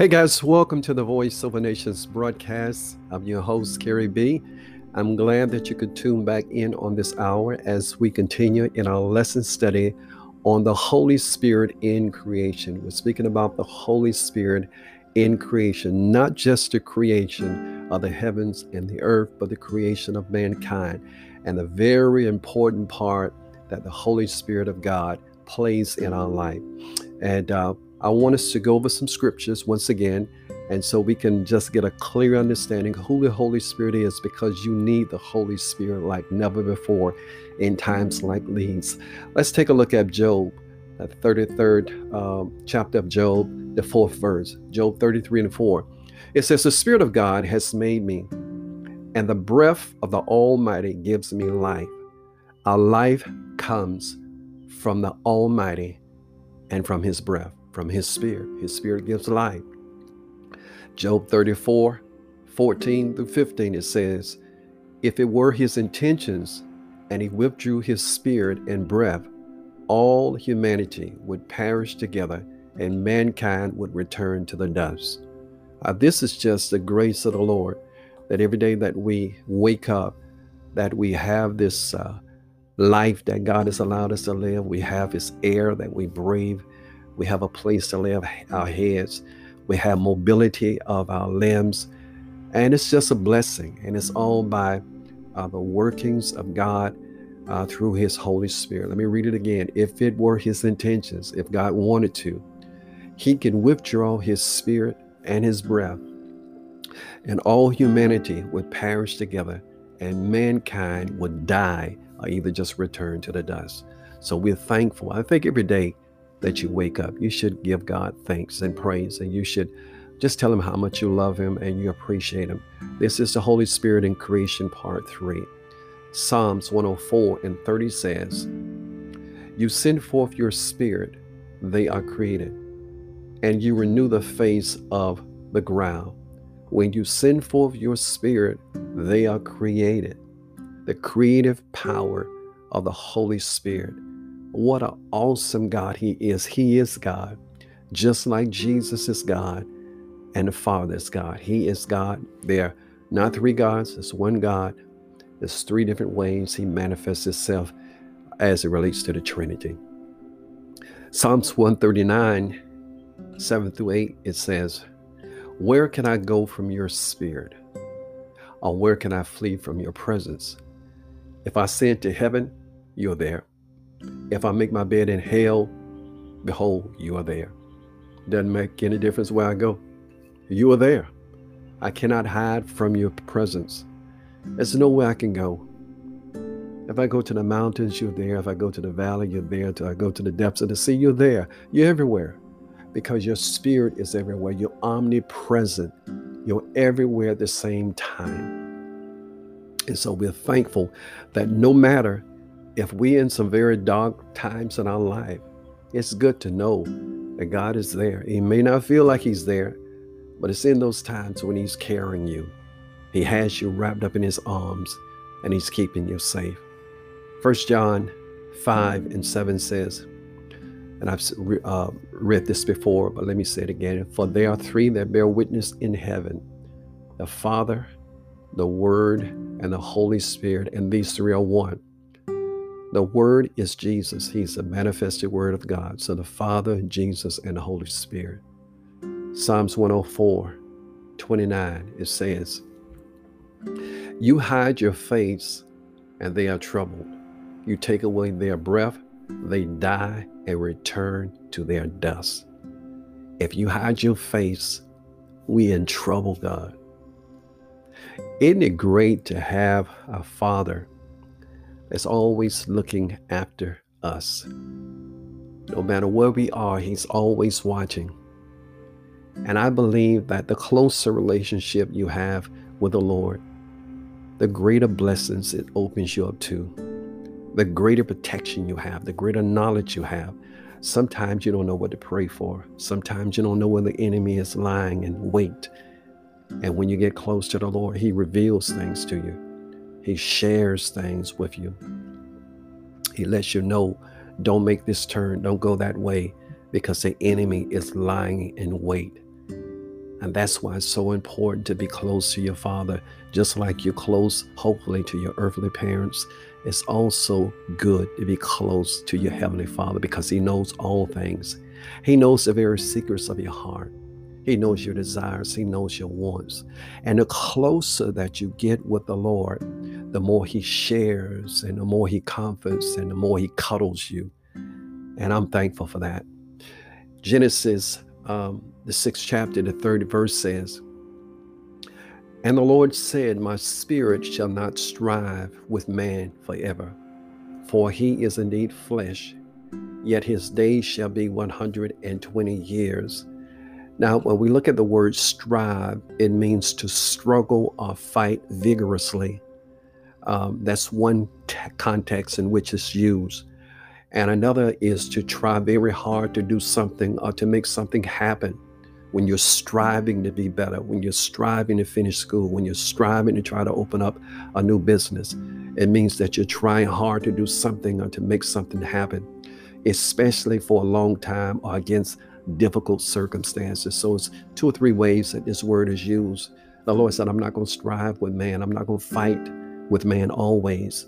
Hey guys, welcome to the Voice of the Nations broadcast. I'm your host, Kerry B. I'm glad that you could tune back in on this hour as we continue in our lesson study on the Holy Spirit in creation. We're speaking about the Holy Spirit in creation, not just the creation of the heavens and the earth, but the creation of mankind. And the very important part that the Holy Spirit of God plays in our life. And uh, I want us to go over some scriptures once again, and so we can just get a clear understanding who the Holy Spirit is because you need the Holy Spirit like never before in times like these. Let's take a look at Job, the 33rd um, chapter of Job, the fourth verse, Job 33 and 4. It says, The Spirit of God has made me, and the breath of the Almighty gives me life. Our life comes from the Almighty and from His breath from his spirit. His spirit gives life. Job 34, 14 through 15, it says, If it were his intentions and he withdrew his spirit and breath, all humanity would perish together and mankind would return to the dust. Uh, this is just the grace of the Lord that every day that we wake up, that we have this uh, life that God has allowed us to live, we have His air that we breathe, we have a place to lay our heads. We have mobility of our limbs. And it's just a blessing. And it's all by uh, the workings of God uh, through His Holy Spirit. Let me read it again. If it were His intentions, if God wanted to, He can withdraw His Spirit and His breath, and all humanity would perish together, and mankind would die or either just return to the dust. So we're thankful. I think every day that you wake up, you should give God thanks and praise, and you should just tell Him how much you love Him and you appreciate Him. This is the Holy Spirit in creation, part three. Psalms 104 and 30 says, You send forth your spirit, they are created, and you renew the face of the ground. When you send forth your spirit, they are created. The creative power of the Holy Spirit what an awesome God He is. He is God, just like Jesus is God and the Father is God. He is God. There are not three gods, it's one God. There's three different ways He manifests Himself as it relates to the Trinity. Psalms 139, 7 through 8, it says, Where can I go from your spirit? Or where can I flee from your presence? If I ascend to heaven, you're there. If I make my bed in hell, behold, you are there. Doesn't make any difference where I go. You are there. I cannot hide from your presence. There's nowhere I can go. If I go to the mountains, you're there. If I go to the valley, you're there. If I go to the depths of the sea, you're there. You're everywhere because your spirit is everywhere. You're omnipresent. You're everywhere at the same time. And so we're thankful that no matter if we're in some very dark times in our life, it's good to know that God is there. He may not feel like He's there, but it's in those times when He's carrying you. He has you wrapped up in His arms and He's keeping you safe. First John 5 and 7 says, and I've uh, read this before, but let me say it again. For there are three that bear witness in heaven the Father, the Word, and the Holy Spirit, and these three are one. The Word is Jesus. He's the manifested Word of God. So the Father, Jesus, and the Holy Spirit. Psalms 104, 29, it says, You hide your face, and they are troubled. You take away their breath, they die and return to their dust. If you hide your face, we in trouble, God. Isn't it great to have a father is always looking after us. No matter where we are, He's always watching. And I believe that the closer relationship you have with the Lord, the greater blessings it opens you up to, the greater protection you have, the greater knowledge you have. Sometimes you don't know what to pray for. Sometimes you don't know where the enemy is lying in wait. And when you get close to the Lord, He reveals things to you. He shares things with you. He lets you know, don't make this turn, don't go that way, because the enemy is lying in wait. And that's why it's so important to be close to your father, just like you're close, hopefully, to your earthly parents. It's also good to be close to your heavenly father because he knows all things. He knows the very secrets of your heart. He knows your desires. He knows your wants. And the closer that you get with the Lord, the more He shares and the more He comforts and the more He cuddles you. And I'm thankful for that. Genesis, um, the sixth chapter, the third verse says, And the Lord said, My spirit shall not strive with man forever, for he is indeed flesh, yet his days shall be 120 years. Now, when we look at the word strive, it means to struggle or fight vigorously. Um, that's one t- context in which it's used. And another is to try very hard to do something or to make something happen when you're striving to be better, when you're striving to finish school, when you're striving to try to open up a new business. It means that you're trying hard to do something or to make something happen, especially for a long time or against difficult circumstances. So it's two or three ways that this word is used. The Lord said, I'm not going to strive with man, I'm not going to fight with man always.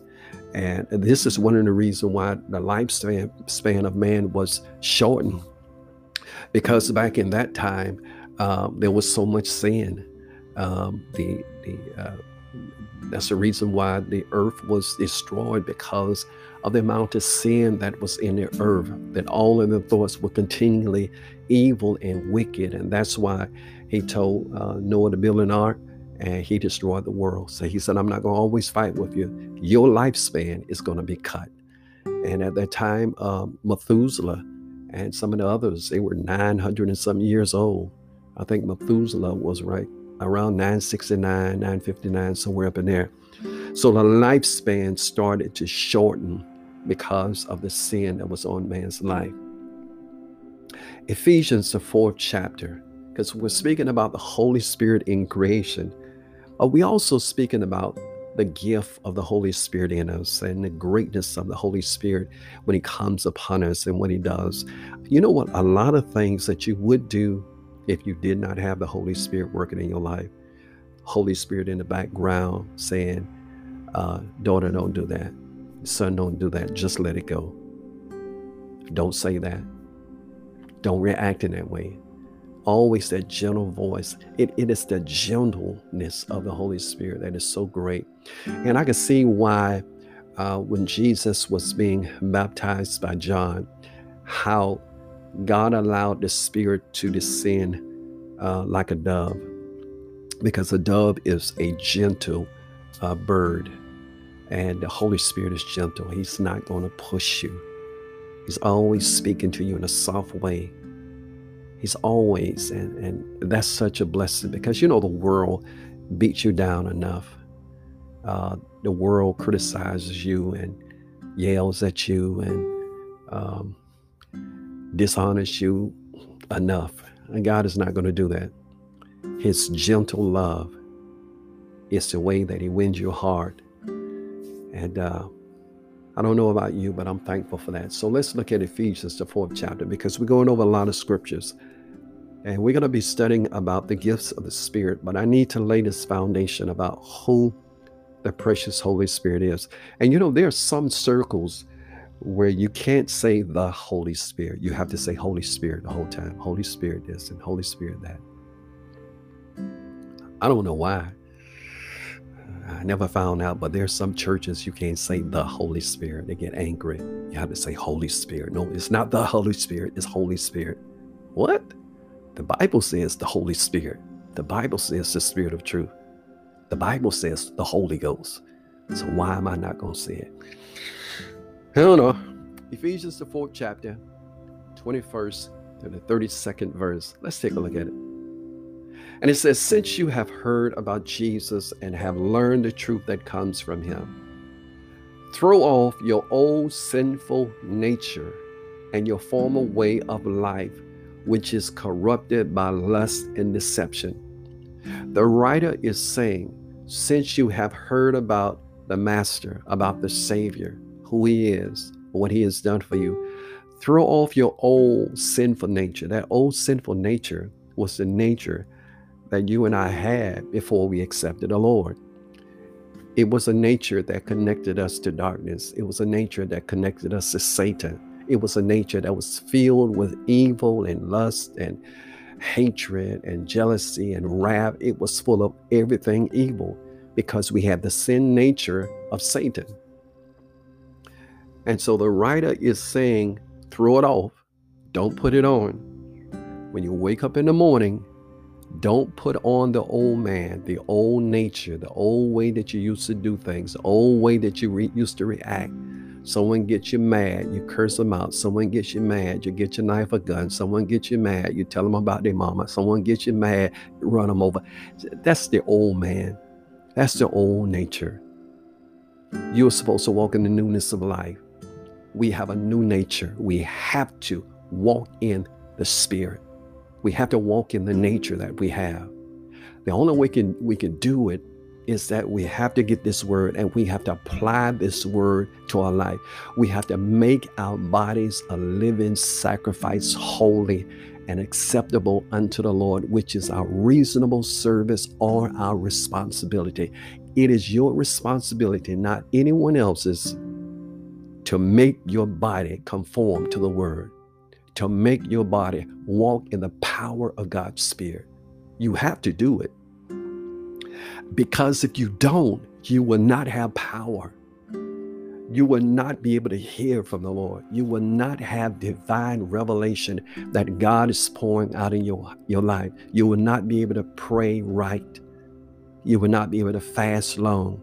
And this is one of the reasons why the lifespan span of man was shortened. Because back in that time, um, there was so much sin. Um, the the uh, that's the reason why the earth was destroyed because of the amount of sin that was in the earth. That all of the thoughts were continually evil and wicked, and that's why he told uh, Noah to build an ark and he destroyed the world. So he said, I'm not going to always fight with you. Your lifespan is going to be cut. And at that time, um, Methuselah and some of the others, they were 900 and some years old. I think Methuselah was right around 969, 959, somewhere up in there. So the lifespan started to shorten because of the sin that was on man's life. Ephesians, the fourth chapter, because we're speaking about the Holy Spirit in creation. Are we also speaking about the gift of the Holy Spirit in us and the greatness of the Holy Spirit when He comes upon us and what He does? You know what? A lot of things that you would do if you did not have the Holy Spirit working in your life. Holy Spirit in the background saying, uh, Daughter, don't do that. Son, don't do that. Just let it go. Don't say that. Don't react in that way always that gentle voice. It, it is the gentleness of the Holy Spirit that is so great. And I can see why uh, when Jesus was being baptized by John, how God allowed the Spirit to descend uh, like a dove, because a dove is a gentle uh, bird, and the Holy Spirit is gentle. He's not going to push you, He's always speaking to you in a soft way He's always, and, and that's such a blessing because you know the world beats you down enough. Uh, the world criticizes you and yells at you and um, dishonors you enough. And God is not going to do that. His gentle love is the way that He wins your heart. And uh, I don't know about you, but I'm thankful for that. So let's look at Ephesians, the fourth chapter, because we're going over a lot of scriptures. And we're going to be studying about the gifts of the Spirit, but I need to lay this foundation about who the precious Holy Spirit is. And you know, there are some circles where you can't say the Holy Spirit. You have to say Holy Spirit the whole time. Holy Spirit this and Holy Spirit that. I don't know why. I never found out, but there's some churches you can't say the Holy Spirit. They get angry. You have to say Holy Spirit. No, it's not the Holy Spirit, it's Holy Spirit. What? The Bible says the Holy Spirit. The Bible says the Spirit of truth. The Bible says the Holy Ghost. So why am I not going to say it? Don't know. Ephesians, the fourth chapter, 21st to the 32nd verse. Let's take a look at it. And it says, Since you have heard about Jesus and have learned the truth that comes from him, throw off your old sinful nature and your former way of life which is corrupted by lust and deception. The writer is saying, since you have heard about the Master, about the Savior, who He is, what He has done for you, throw off your old sinful nature. That old sinful nature was the nature that you and I had before we accepted the Lord. It was a nature that connected us to darkness. It was a nature that connected us to Satan. It was a nature that was filled with evil and lust and hatred and jealousy and wrath. It was full of everything evil because we had the sin nature of Satan. And so the writer is saying, throw it off, don't put it on. When you wake up in the morning, don't put on the old man, the old nature, the old way that you used to do things, the old way that you re- used to react. Someone gets you mad, you curse them out. Someone gets you mad, you get your knife or gun. Someone gets you mad, you tell them about their mama. Someone gets you mad, you run them over. That's the old man. That's the old nature. You're supposed to walk in the newness of life. We have a new nature. We have to walk in the spirit. We have to walk in the nature that we have. The only way we can we can do it is that we have to get this word and we have to apply this word to our life. We have to make our bodies a living sacrifice, holy and acceptable unto the Lord, which is our reasonable service or our responsibility. It is your responsibility, not anyone else's, to make your body conform to the word to make your body walk in the power of God's Spirit. You have to do it. Because if you don't, you will not have power. You will not be able to hear from the Lord. You will not have divine revelation that God is pouring out in your, your life. You will not be able to pray right. You will not be able to fast long.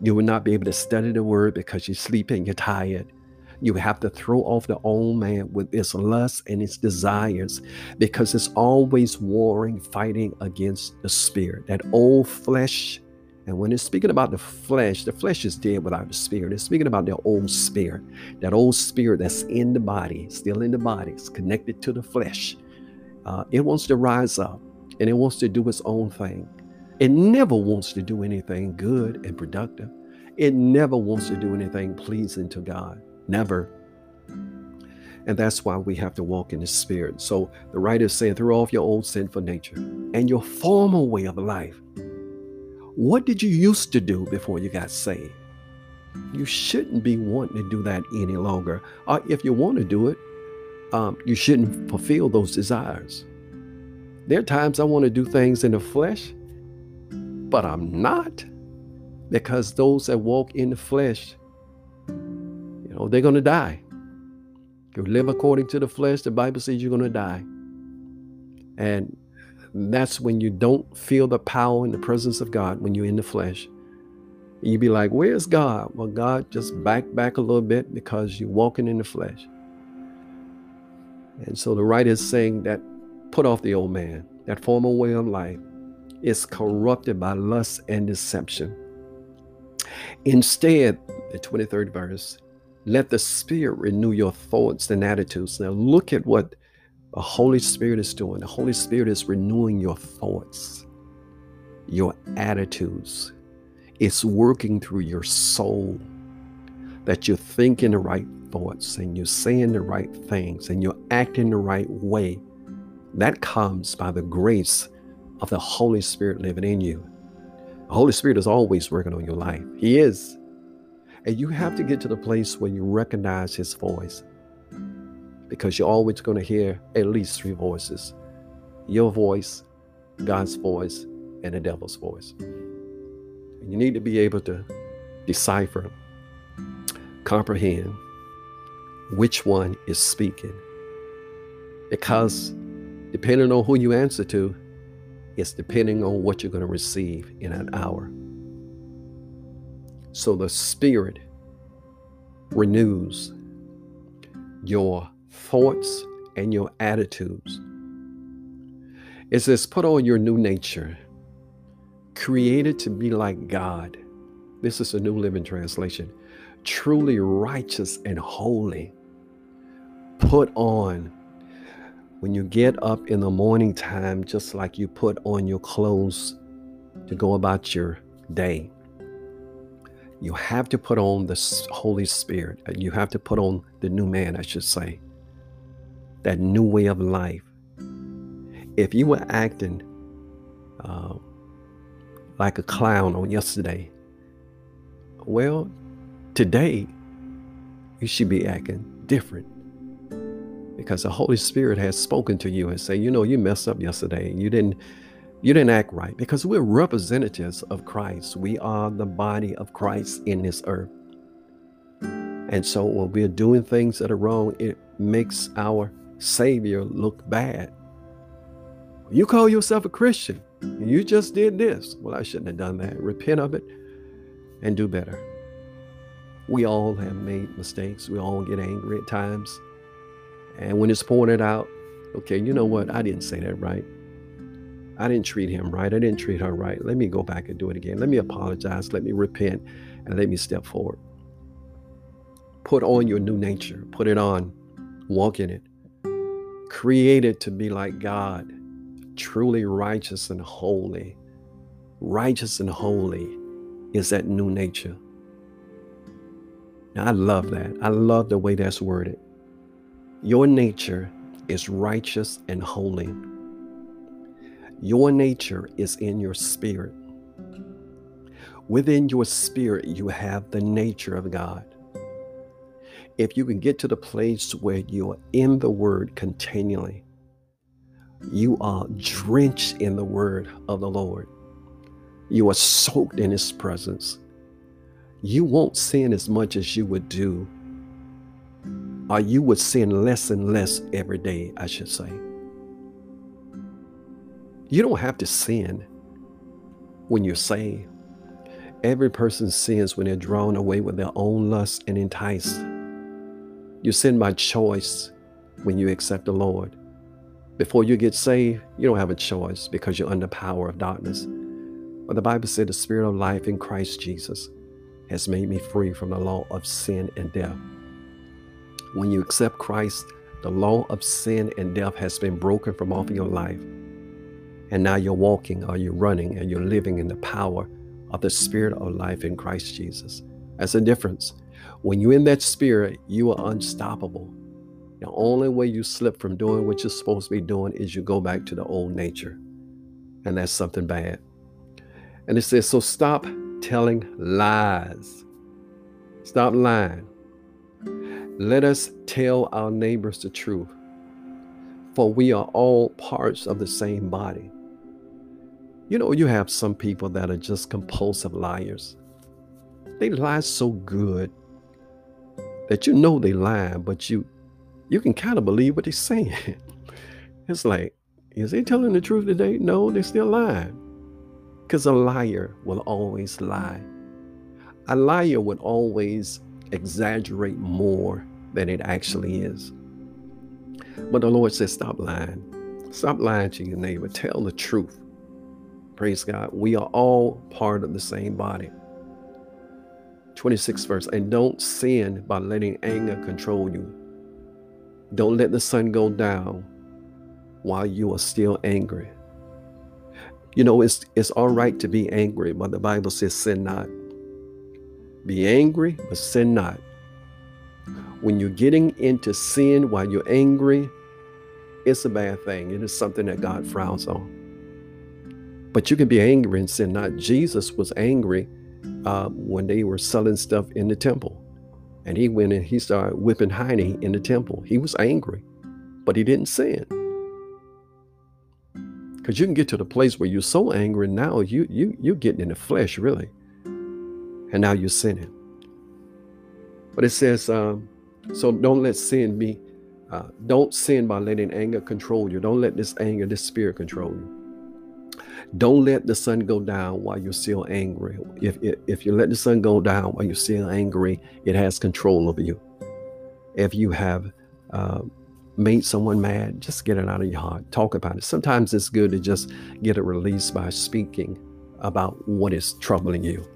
You will not be able to study the word because you're sleeping, you're tired. You have to throw off the old man with its lusts and its desires because it's always warring, fighting against the spirit, that old flesh. And when it's speaking about the flesh, the flesh is dead without the spirit. It's speaking about the old spirit, that old spirit that's in the body, still in the body, it's connected to the flesh. Uh, it wants to rise up and it wants to do its own thing. It never wants to do anything good and productive. It never wants to do anything pleasing to God. Never. And that's why we have to walk in the Spirit. So the writer is saying, throw off your old sinful nature and your former way of life. What did you used to do before you got saved? You shouldn't be wanting to do that any longer. Or if you want to do it, um, you shouldn't fulfill those desires. There are times I want to do things in the flesh, but I'm not. Because those that walk in the flesh you know, they're going to die. You live according to the flesh, the Bible says you're going to die. And that's when you don't feel the power and the presence of God when you're in the flesh. You'd be like, Where's God? Well, God just back back a little bit because you're walking in the flesh. And so the writer is saying that put off the old man, that former way of life is corrupted by lust and deception. Instead, the 23rd verse, let the Spirit renew your thoughts and attitudes. Now, look at what the Holy Spirit is doing. The Holy Spirit is renewing your thoughts, your attitudes. It's working through your soul that you're thinking the right thoughts and you're saying the right things and you're acting the right way. That comes by the grace of the Holy Spirit living in you. The Holy Spirit is always working on your life. He is. And you have to get to the place where you recognize his voice because you're always going to hear at least three voices your voice, God's voice, and the devil's voice. And you need to be able to decipher, comprehend which one is speaking. Because depending on who you answer to, it's depending on what you're going to receive in an hour. So the Spirit renews your thoughts and your attitudes. It says, put on your new nature, created to be like God. This is a New Living Translation. Truly righteous and holy. Put on when you get up in the morning time, just like you put on your clothes to go about your day. You have to put on the Holy Spirit. You have to put on the new man, I should say. That new way of life. If you were acting uh, like a clown on yesterday. Well, today you should be acting different because the Holy Spirit has spoken to you and say, you know, you messed up yesterday. You didn't you didn't act right because we're representatives of Christ. We are the body of Christ in this earth. And so when we're doing things that are wrong, it makes our Savior look bad. You call yourself a Christian. You just did this. Well, I shouldn't have done that. Repent of it and do better. We all have made mistakes. We all get angry at times. And when it's pointed out, okay, you know what? I didn't say that right. I didn't treat him right. I didn't treat her right. Let me go back and do it again. Let me apologize. Let me repent and let me step forward. Put on your new nature. Put it on. Walk in it. Created to be like God, truly righteous and holy. Righteous and holy is that new nature. Now, I love that. I love the way that's worded. Your nature is righteous and holy. Your nature is in your spirit. Within your spirit, you have the nature of God. If you can get to the place where you're in the Word continually, you are drenched in the Word of the Lord. You are soaked in His presence. You won't sin as much as you would do or you would sin less and less every day, I should say. You don't have to sin when you're saved. Every person sins when they're drawn away with their own lust and enticed. You sin by choice when you accept the Lord. Before you get saved, you don't have a choice because you're under the power of darkness. But the Bible said the spirit of life in Christ Jesus has made me free from the law of sin and death. When you accept Christ, the law of sin and death has been broken from off of your life. And now you're walking or you're running and you're living in the power of the spirit of life in Christ Jesus. That's the difference. When you're in that spirit, you are unstoppable. The only way you slip from doing what you're supposed to be doing is you go back to the old nature. And that's something bad. And it says, so stop telling lies. Stop lying. Let us tell our neighbors the truth, for we are all parts of the same body. You know, you have some people that are just compulsive liars. They lie so good that you know they lie, but you you can kind of believe what they're saying. it's like, is he telling the truth today? No, they're still lying. Because a liar will always lie. A liar would always exaggerate more than it actually is. But the Lord says, stop lying. Stop lying to your neighbor. Tell the truth. Praise God. We are all part of the same body. 26 verse. And don't sin by letting anger control you. Don't let the sun go down while you are still angry. You know, it's it's all right to be angry, but the Bible says sin not. Be angry, but sin not. When you're getting into sin while you're angry, it's a bad thing. It is something that God frowns on. But you can be angry and sin not. Jesus was angry uh, when they were selling stuff in the temple. And he went and he started whipping Heine in the temple. He was angry, but he didn't sin. Because you can get to the place where you're so angry now, you you you're getting in the flesh, really and now you're sinning. But it says, um, so don't let sin be, uh, don't sin by letting anger control you. Don't let this anger, this spirit control you. Don't let the sun go down while you're still angry. If, if, if you let the sun go down while you're still angry, it has control over you. If you have uh, made someone mad, just get it out of your heart. Talk about it. Sometimes it's good to just get it released by speaking about what is troubling you.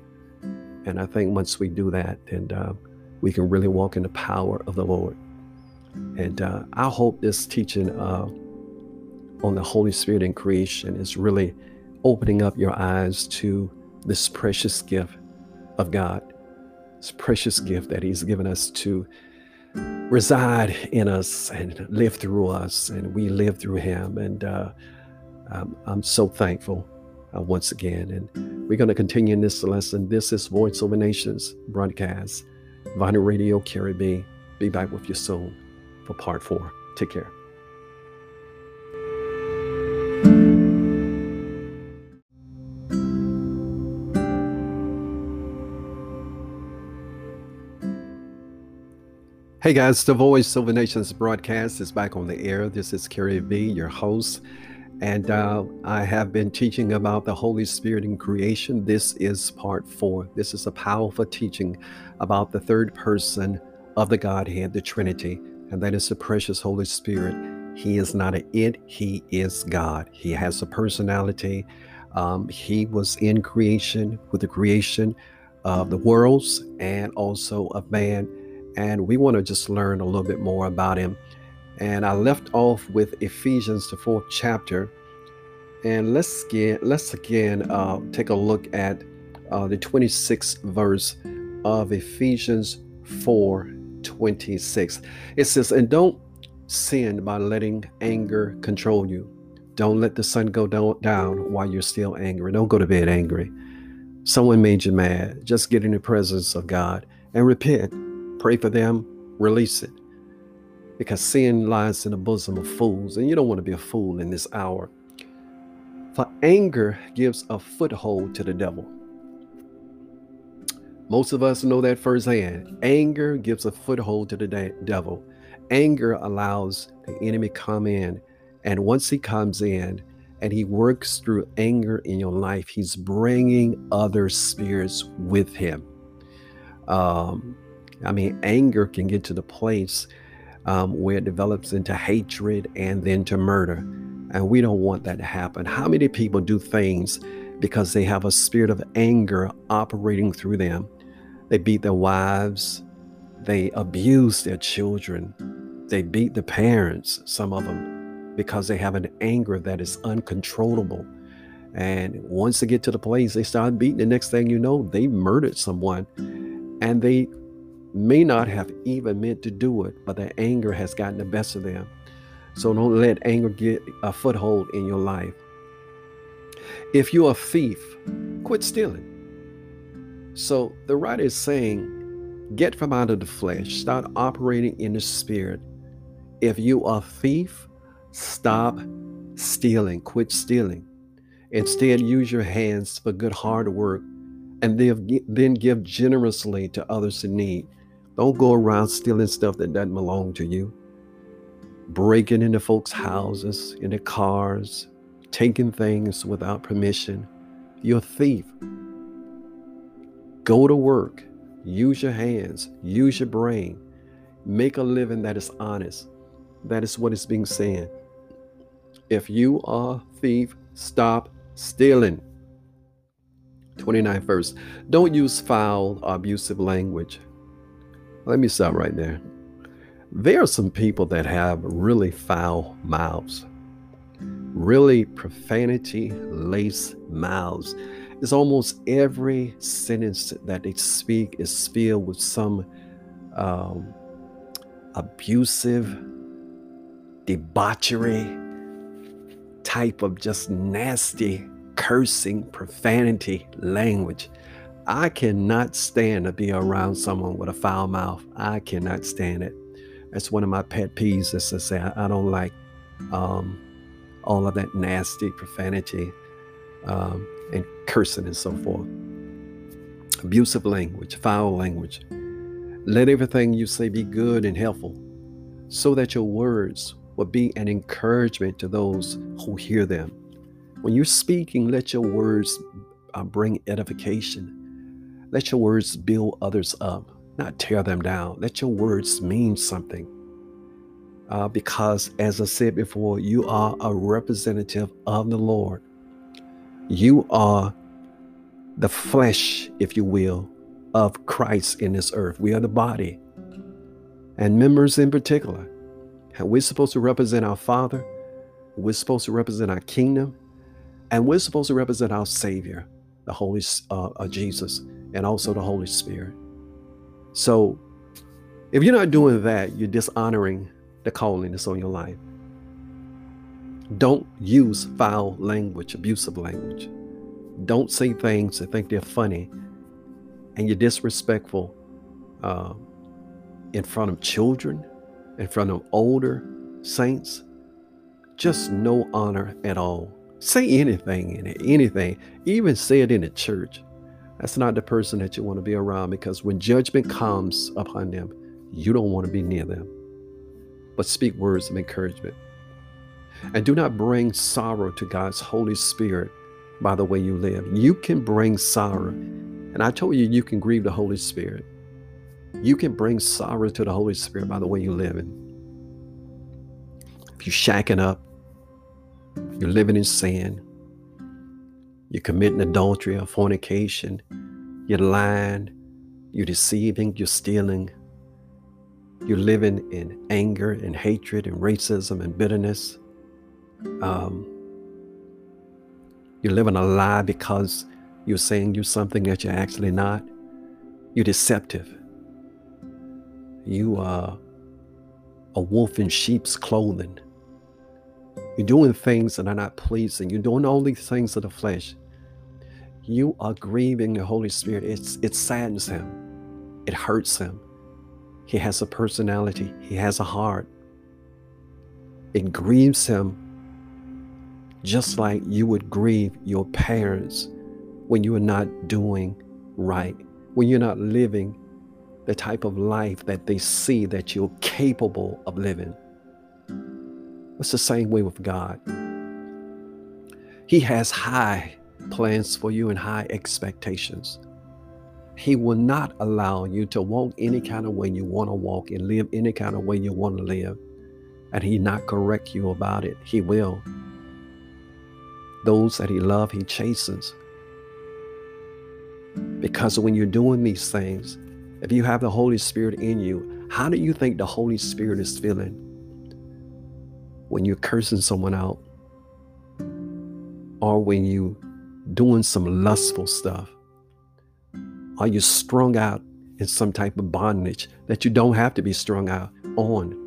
And I think once we do that, then uh, we can really walk in the power of the Lord. And uh, I hope this teaching uh, on the Holy Spirit and creation is really opening up your eyes to this precious gift of God, this precious gift that He's given us to reside in us and live through us, and we live through Him. And uh, I'm, I'm so thankful uh, once again. And we're going to continue in this lesson. This is Voice Over Nations broadcast, Vinyl Radio Caribbean. Be back with you soon for part four. Take care. Hey guys, the Voice Over Nations broadcast is back on the air. This is Kerry B, your host, and uh, I have been teaching about the Holy Spirit in creation. This is part four. This is a powerful teaching about the third person of the Godhead, the Trinity, and that is the precious Holy Spirit. He is not an it, He is God. He has a personality. Um, he was in creation with the creation of the worlds and also of man and we want to just learn a little bit more about him. And I left off with Ephesians, the fourth chapter, and let's get let's again uh, take a look at uh, the 26th verse of Ephesians 4 26. It says, And don't sin by letting anger control you. Don't let the sun go down while you're still angry. Don't go to bed angry. Someone made you mad. Just get in the presence of God and repent Pray for them, release it. Because sin lies in the bosom of fools, and you don't want to be a fool in this hour. For anger gives a foothold to the devil. Most of us know that firsthand. Anger gives a foothold to the de- devil. Anger allows the enemy come in, and once he comes in and he works through anger in your life, he's bringing other spirits with him. Um, I mean, anger can get to the place um, where it develops into hatred and then to murder. And we don't want that to happen. How many people do things because they have a spirit of anger operating through them? They beat their wives, they abuse their children, they beat the parents, some of them, because they have an anger that is uncontrollable. And once they get to the place, they start beating. The next thing you know, they murdered someone and they may not have even meant to do it, but their anger has gotten the best of them. So don't let anger get a foothold in your life. If you're a thief, quit stealing. So the writer is saying, get from out of the flesh, start operating in the spirit. If you are a thief, stop stealing, quit stealing. Instead, use your hands for good hard work and then give generously to others in need. Don't go around stealing stuff that doesn't belong to you. Breaking into folks' houses, into cars, taking things without permission. You're a thief. Go to work. Use your hands. Use your brain. Make a living that is honest. That is what is being said. If you are a thief, stop stealing. 29th verse. Don't use foul abusive language. Let me stop right there. There are some people that have really foul mouths, really profanity laced mouths. It's almost every sentence that they speak is filled with some um, abusive, debauchery type of just nasty cursing, profanity language. I cannot stand to be around someone with a foul mouth. I cannot stand it. That's one of my pet peeves. Is to say I, don't like um, all of that nasty profanity um, and cursing and so forth. Abusive language, foul language. Let everything you say be good and helpful, so that your words will be an encouragement to those who hear them. When you're speaking, let your words uh, bring edification let your words build others up, not tear them down. Let your words mean something. Uh, because, as I said before, you are a representative of the Lord. You are the flesh, if you will, of Christ in this earth. We are the body, and members in particular. And we're supposed to represent our Father, we're supposed to represent our kingdom, and we're supposed to represent our Savior, the Holy uh, uh, Jesus and also the Holy Spirit. So if you're not doing that, you're dishonoring the calling that's on your life. Don't use foul language, abusive language. don't say things that think they're funny, and you're disrespectful uh, in front of children, in front of older saints, just no honor at all. Say anything in it, anything, even say it in the church. That's not the person that you want to be around because when judgment comes upon them, you don't want to be near them. But speak words of encouragement. And do not bring sorrow to God's Holy Spirit by the way you live. You can bring sorrow. And I told you, you can grieve the Holy Spirit. You can bring sorrow to the Holy Spirit by the way you live. If you're shacking up, you're living in sin, you're committing adultery or fornication, you're lying, you're deceiving, you're stealing, you're living in anger and hatred and racism and bitterness. Um, you're living a lie because you're saying you're something that you're actually not. You're deceptive. You are a wolf in sheep's clothing. You're doing things that are not pleasing. You're doing these things of the flesh. You are grieving the Holy Spirit. It's, it saddens him, it hurts him. He has a personality, he has a heart. It grieves him just like you would grieve your parents when you are not doing right, when you're not living the type of life that they see that you're capable of living. It's the same way with God. He has high plans for you and high expectations. He will not allow you to walk any kind of way you want to walk and live any kind of way you want to live. And he not correct you about it. He will. Those that he loves, he chastens. Because when you're doing these things, if you have the Holy Spirit in you, how do you think the Holy Spirit is feeling when you're cursing someone out or when you doing some lustful stuff? Are you strung out in some type of bondage that you don't have to be strung out on?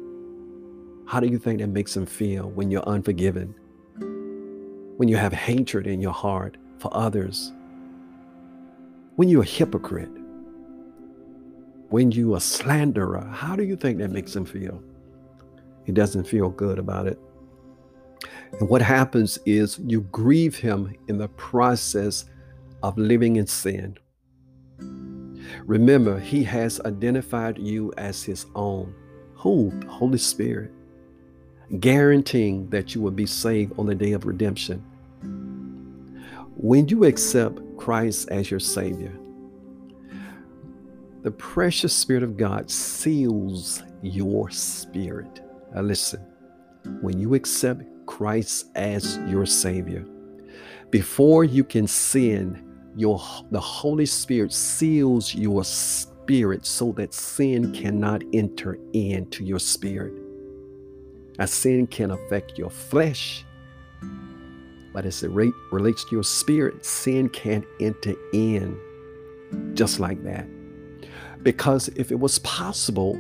How do you think that makes them feel when you're unforgiven? When you have hatred in your heart for others? When you're a hypocrite? When you're a slanderer? How do you think that makes them feel? He doesn't feel good about it. And what happens is you grieve him in the process of living in sin. Remember, he has identified you as his own. Who? Holy Spirit. Guaranteeing that you will be saved on the day of redemption. When you accept Christ as your Savior, the precious Spirit of God seals your spirit. Now, listen, when you accept Christ as your Savior. Before you can sin, your the Holy Spirit seals your spirit so that sin cannot enter into your spirit. A sin can affect your flesh, but as it relates to your spirit, sin can't enter in just like that. Because if it was possible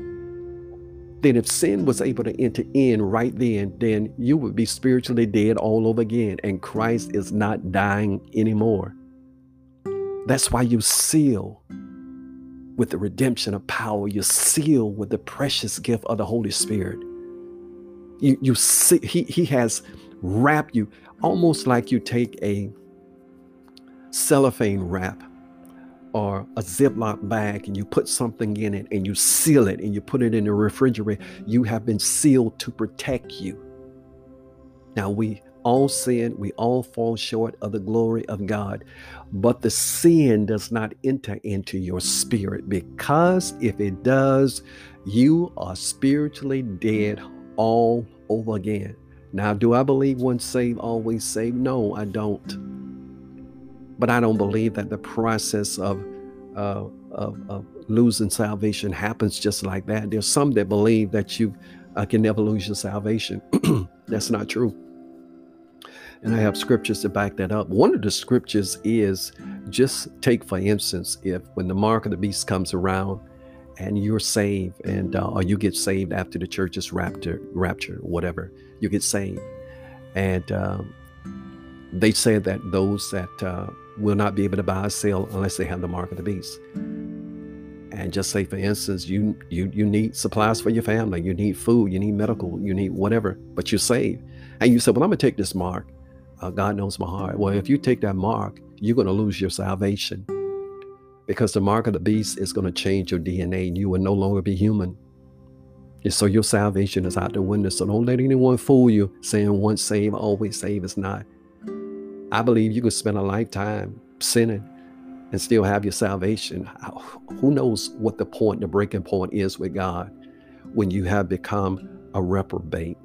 then if sin was able to enter in right then, then you would be spiritually dead all over again, and Christ is not dying anymore. That's why you seal with the redemption of power. You seal with the precious gift of the Holy Spirit. You, you see, he, he has wrapped you almost like you take a cellophane wrap or a Ziploc bag and you put something in it and you seal it and you put it in the refrigerator, you have been sealed to protect you. Now, we all sin, we all fall short of the glory of God, but the sin does not enter into your spirit because if it does, you are spiritually dead all over again. Now, do I believe once saved, always saved? No, I don't. But I don't believe that the process of, uh, of, of, losing salvation happens just like that. There's some that believe that you uh, can never lose your salvation. That's not true. And I have scriptures to back that up. One of the scriptures is just take, for instance, if when the mark of the beast comes around and you're saved, and uh, or you get saved after the church is rapture, rapture, whatever, you get saved, and um, they say that those that uh, will not be able to buy or sell unless they have the mark of the beast. And just say, for instance, you you you need supplies for your family, you need food, you need medical, you need whatever, but you're saved. And you say, well, I'm gonna take this mark. Uh, God knows my heart. Well, if you take that mark, you're gonna lose your salvation because the mark of the beast is gonna change your DNA, and you will no longer be human. And so your salvation is out the window. So don't let anyone fool you saying once saved, always saved. It's not. I believe you could spend a lifetime sinning and still have your salvation. Who knows what the point, the breaking point is with God when you have become a reprobate,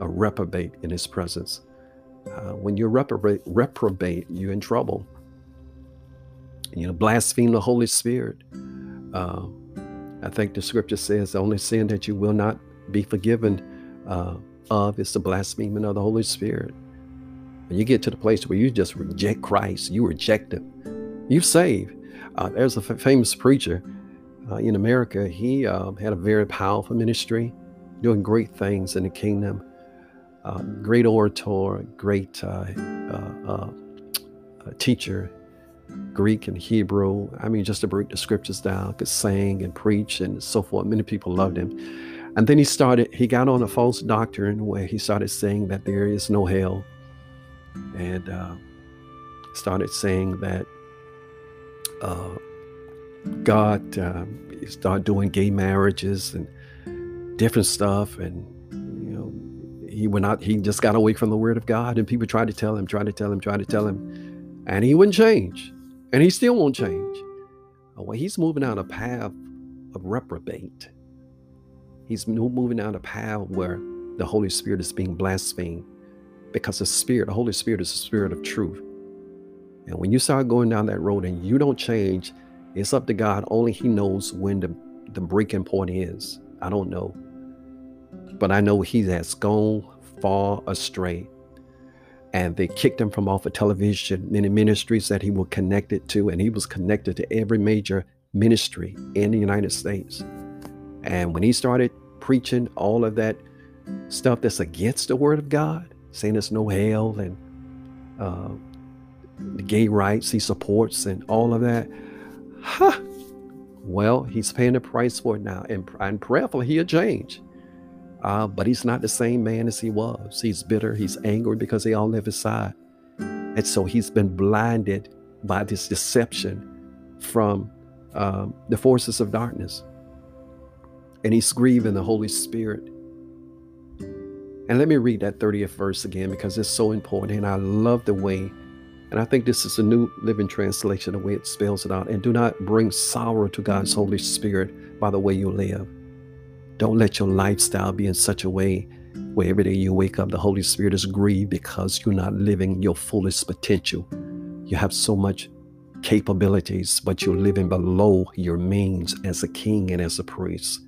a reprobate in His presence. Uh, when you're reprobate, reprobate, you're in trouble. You know, blaspheme the Holy Spirit. Uh, I think the scripture says the only sin that you will not be forgiven uh, of is the blaspheming of the Holy Spirit. When you get to the place where you just reject Christ, you reject Him, you save. Uh, there's a f- famous preacher uh, in America. He uh, had a very powerful ministry, doing great things in the kingdom. Uh, great orator, great uh, uh, teacher, Greek and Hebrew. I mean, just to break the scriptures down, could sing and preach and so forth. Many people loved him. And then he started, he got on a false doctrine where he started saying that there is no hell and uh, started saying that uh, God uh, started doing gay marriages and different stuff, and you know he went out. He just got away from the Word of God, and people tried to tell him, tried to tell him, tried to tell him, and he wouldn't change, and he still won't change. Well, he's moving down a path of reprobate. He's moving down a path where the Holy Spirit is being blasphemed because the Spirit, the Holy Spirit is the Spirit of truth. And when you start going down that road and you don't change, it's up to God. Only He knows when the, the breaking point is. I don't know. But I know He has gone far astray. And they kicked him from off of television, many ministries that he was connected to, and he was connected to every major ministry in the United States. And when he started preaching all of that stuff that's against the word of God, saying there's no hell and uh, the gay rights he supports and all of that. Huh. Well, he's paying the price for it now, and, and prayerfully he'll change. Uh, but he's not the same man as he was. He's bitter, he's angry because they all live his side. And so he's been blinded by this deception from um, the forces of darkness. And he's grieving the Holy Spirit and let me read that 30th verse again because it's so important. And I love the way, and I think this is a new living translation, the way it spells it out. And do not bring sorrow to God's Holy Spirit by the way you live. Don't let your lifestyle be in such a way where every day you wake up, the Holy Spirit is grieved because you're not living your fullest potential. You have so much capabilities, but you're living below your means as a king and as a priest.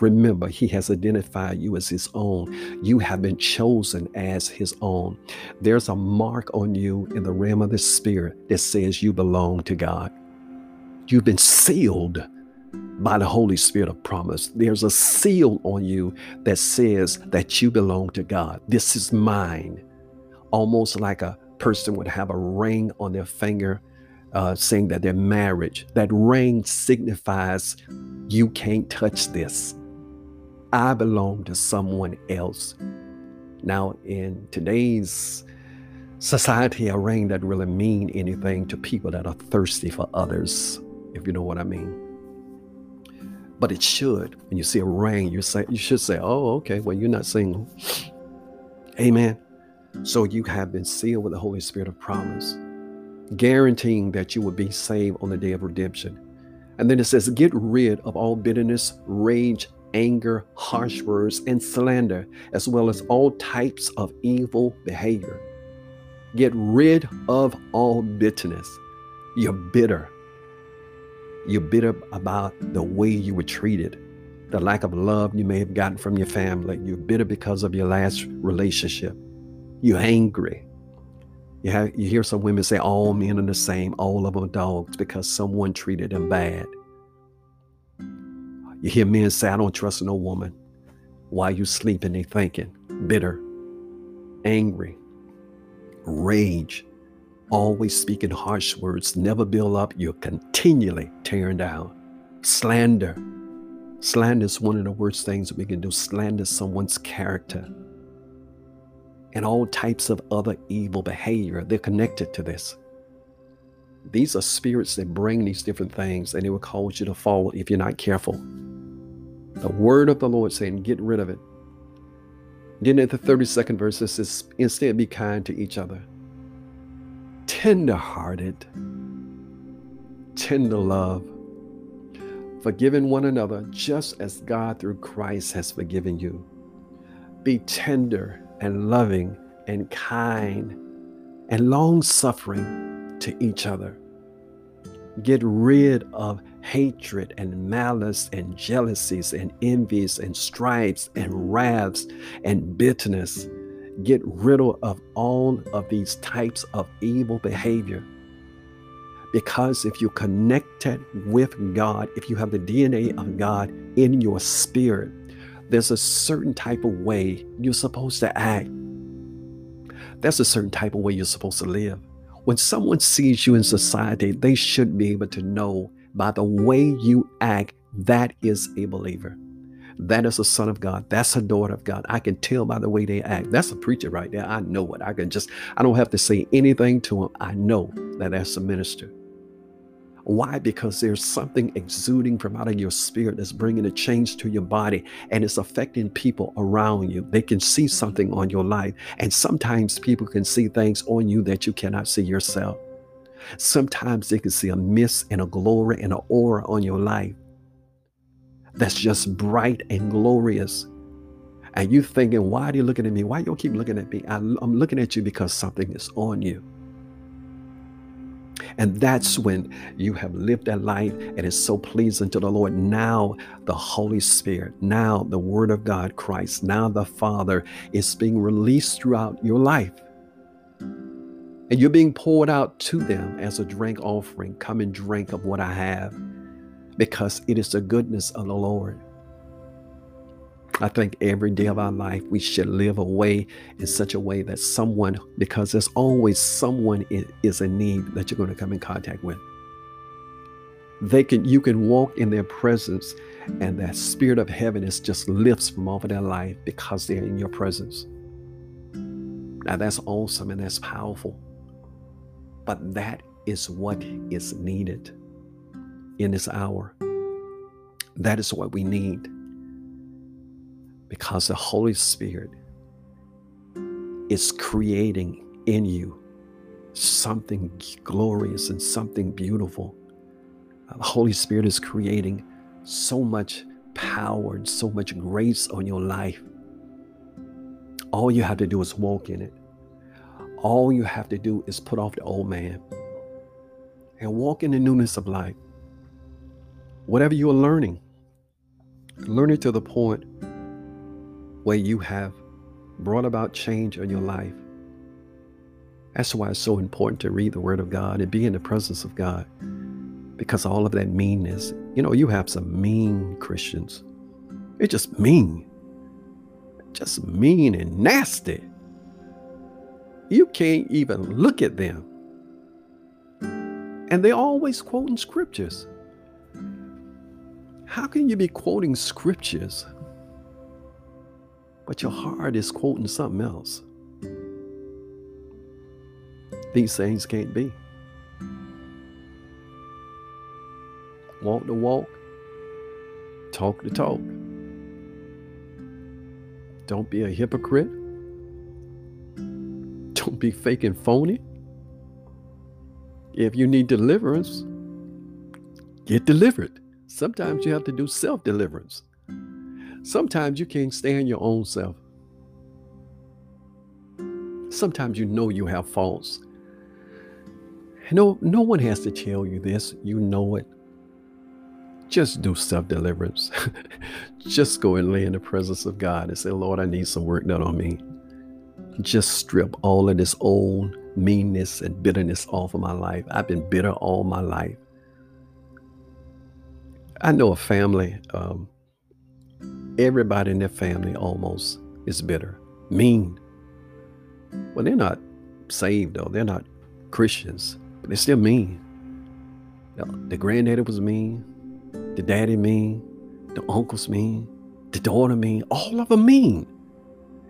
Remember, He has identified you as His own. You have been chosen as His own. There's a mark on you in the realm of the Spirit that says you belong to God. You've been sealed by the Holy Spirit of promise. There's a seal on you that says that you belong to God. This is mine. Almost like a person would have a ring on their finger uh, saying that they're married. That ring signifies you can't touch this. I belong to someone else. Now, in today's society, a ring doesn't really mean anything to people that are thirsty for others, if you know what I mean. But it should. When you see a ring, you say you should say, "Oh, okay. Well, you're not single." Amen. So you have been sealed with the Holy Spirit of promise, guaranteeing that you will be saved on the day of redemption. And then it says, "Get rid of all bitterness, rage, anger, harsh words, and slander, as well as all types of evil behavior. Get rid of all bitterness. You're bitter. You're bitter about the way you were treated, the lack of love you may have gotten from your family. You're bitter because of your last relationship. You're angry. You, have, you hear some women say, All men are the same, all of them dogs because someone treated them bad. You hear men say, I don't trust no woman. While you sleeping, they thinking, bitter, angry, rage, always speaking harsh words, never build up, you're continually tearing down. Slander. Slander is one of the worst things we can do. Slander someone's character. And all types of other evil behavior, they're connected to this. These are spirits that bring these different things, and it will cause you to fall if you're not careful. The word of the Lord saying, get rid of it. Then at the 32nd verse, it says, instead be kind to each other, tender hearted, tender love, forgiving one another just as God through Christ has forgiven you. Be tender and loving and kind and long suffering to each other. Get rid of hatred and malice and jealousies and envies and stripes and wraths and bitterness. Get rid of all of these types of evil behavior. Because if you're connected with God, if you have the DNA of God in your spirit, there's a certain type of way you're supposed to act. There's a certain type of way you're supposed to live. When someone sees you in society, they should be able to know by the way you act, that is a believer. That is a son of God. That's a daughter of God. I can tell by the way they act. That's a preacher right there. I know it. I can just, I don't have to say anything to him. I know that that's a minister. Why? Because there's something exuding from out of your spirit that's bringing a change to your body and it's affecting people around you. They can see something on your life. And sometimes people can see things on you that you cannot see yourself. Sometimes they can see a mist and a glory and an aura on your life that's just bright and glorious. And you thinking, why are you looking at me? Why you keep looking at me? I'm looking at you because something is on you. And that's when you have lived that life and it's so pleasing to the Lord. Now, the Holy Spirit, now the Word of God, Christ, now the Father is being released throughout your life. And you're being poured out to them as a drink offering. Come and drink of what I have because it is the goodness of the Lord. I think every day of our life we should live a way in such a way that someone, because there's always someone is in need that you're going to come in contact with. They can you can walk in their presence and that spirit of heaviness just lifts from off of their life because they're in your presence. Now that's awesome and that's powerful. But that is what is needed in this hour. That is what we need because the Holy Spirit is creating in you something glorious and something beautiful. The Holy Spirit is creating so much power and so much grace on your life. All you have to do is walk in it. All you have to do is put off the old man and walk in the newness of life. Whatever you are learning, learn it to the point where you have brought about change in your life. That's why it's so important to read the Word of God and be in the presence of God. Because all of that meanness, you know, you have some mean Christians. They're just mean, just mean and nasty. You can't even look at them. And they're always quoting scriptures. How can you be quoting scriptures but your heart is quoting something else. These things can't be. Walk the walk, talk the talk. Don't be a hypocrite. Don't be fake and phony. If you need deliverance, get delivered. Sometimes you have to do self deliverance. Sometimes you can't stand your own self. Sometimes you know you have faults. No, no one has to tell you this. You know it. Just do self deliverance. Just go and lay in the presence of God and say, Lord, I need some work done on me. Just strip all of this old meanness and bitterness off of my life. I've been bitter all my life. I know a family. Um, Everybody in their family almost is bitter, mean. Well, they're not saved though. They're not Christians, but they're still mean. The granddaddy was mean. The daddy mean. The uncle's mean. The daughter mean. All of them mean.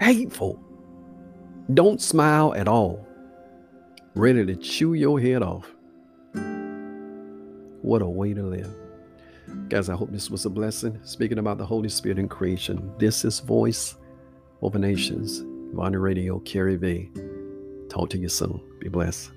Hateful. Don't smile at all. Ready to chew your head off. What a way to live. Guys, I hope this was a blessing. Speaking about the Holy Spirit in creation, this is Voice Over Nations, Vine Radio, Carrie V. Talk to you soon. Be blessed.